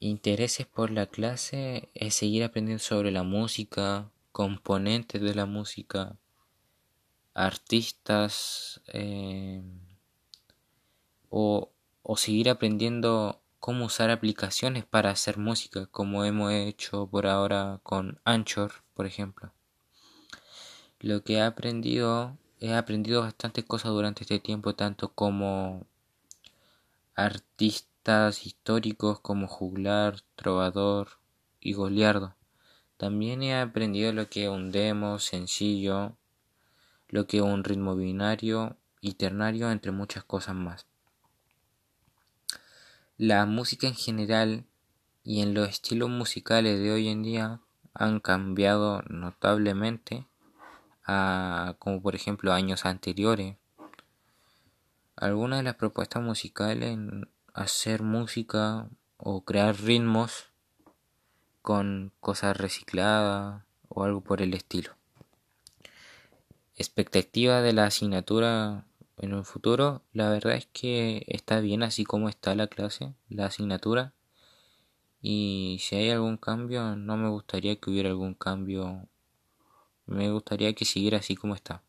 intereses por la clase es seguir aprendiendo sobre la música, componentes de la música, artistas eh, o, o seguir aprendiendo cómo usar aplicaciones para hacer música, como hemos hecho por ahora con Anchor, por ejemplo. Lo que he aprendido, he aprendido bastantes cosas durante este tiempo, tanto como históricos como Juglar, Trovador y Goliardo. También he aprendido lo que un demo sencillo, lo que un ritmo binario y ternario, entre muchas cosas más. La música en general y en los estilos musicales de hoy en día han cambiado notablemente a como por ejemplo años anteriores. Algunas de las propuestas musicales hacer música o crear ritmos con cosas recicladas o algo por el estilo. Expectativa de la asignatura en un futuro, la verdad es que está bien así como está la clase, la asignatura. Y si hay algún cambio, no me gustaría que hubiera algún cambio. Me gustaría que siguiera así como está.